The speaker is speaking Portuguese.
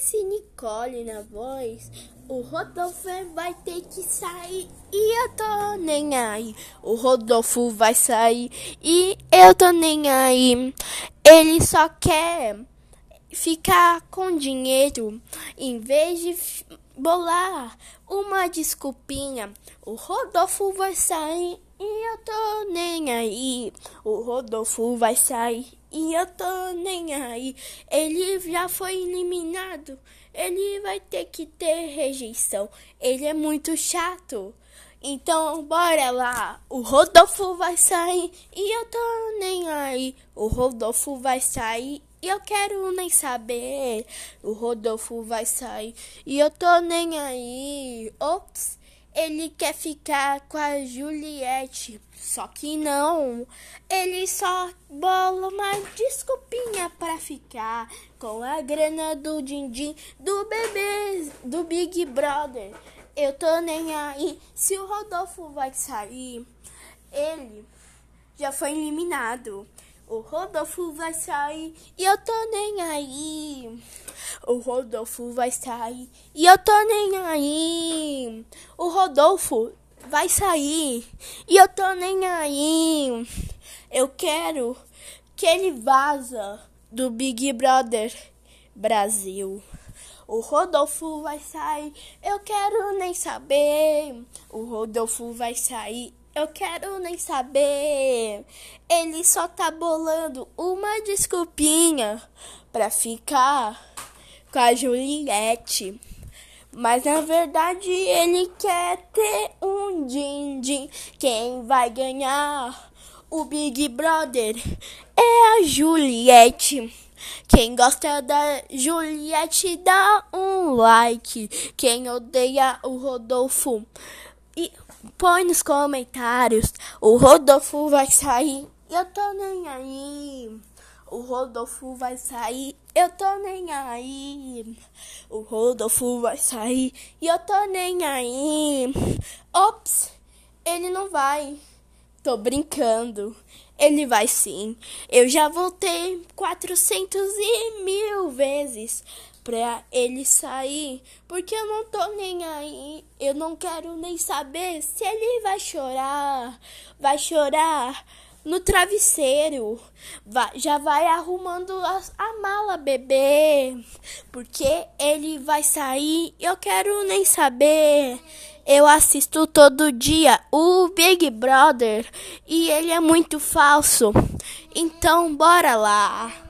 Disse Nicole na voz. O Rodolfo vai ter que sair e eu tô nem aí. O Rodolfo vai sair e eu tô nem aí. Ele só quer ficar com dinheiro em vez de bolar uma desculpinha. O Rodolfo vai sair e eu tô nem aí. O Rodolfo vai sair e eu tô nem aí. Ele já foi eliminado. Ele vai ter que ter rejeição. Ele é muito chato. Então, bora lá. O Rodolfo vai sair e eu tô nem aí. O Rodolfo vai sair e eu quero nem saber. O Rodolfo vai sair e eu tô nem aí. Ops, ele quer ficar com a Juliette. Só que não. Ele só bola uma desculpinha para ficar com a grana do din-din do bebê do Big Brother. Eu tô nem aí. Se o Rodolfo vai sair, ele já foi eliminado. O Rodolfo vai sair e eu tô nem aí. O Rodolfo vai sair e eu tô nem aí. O Rodolfo vai sair e eu tô nem aí. Eu quero que ele vaza do Big Brother Brasil. O Rodolfo vai sair, eu quero nem saber. O Rodolfo vai sair eu quero nem saber. Ele só tá bolando uma desculpinha pra ficar com a Juliette. Mas na verdade ele quer ter um din-din. Quem vai ganhar o Big Brother é a Juliette. Quem gosta da Juliette dá um like. Quem odeia o Rodolfo e põe nos comentários. O Rodolfo vai sair. Eu tô nem aí. O Rodolfo vai sair. Eu tô nem aí. O Rodolfo vai sair. E eu tô nem aí. Ops, ele não vai. Tô brincando. Ele vai sim. Eu já voltei 400 e mil vezes pra ele sair, porque eu não tô nem aí. Eu não quero nem saber se ele vai chorar. Vai chorar no travesseiro. Vai, já vai arrumando a, a, mala, bebê. Porque ele vai sair. Eu quero nem saber. Eu assisto todo dia o Big Brother e ele é muito falso. Então, bora lá.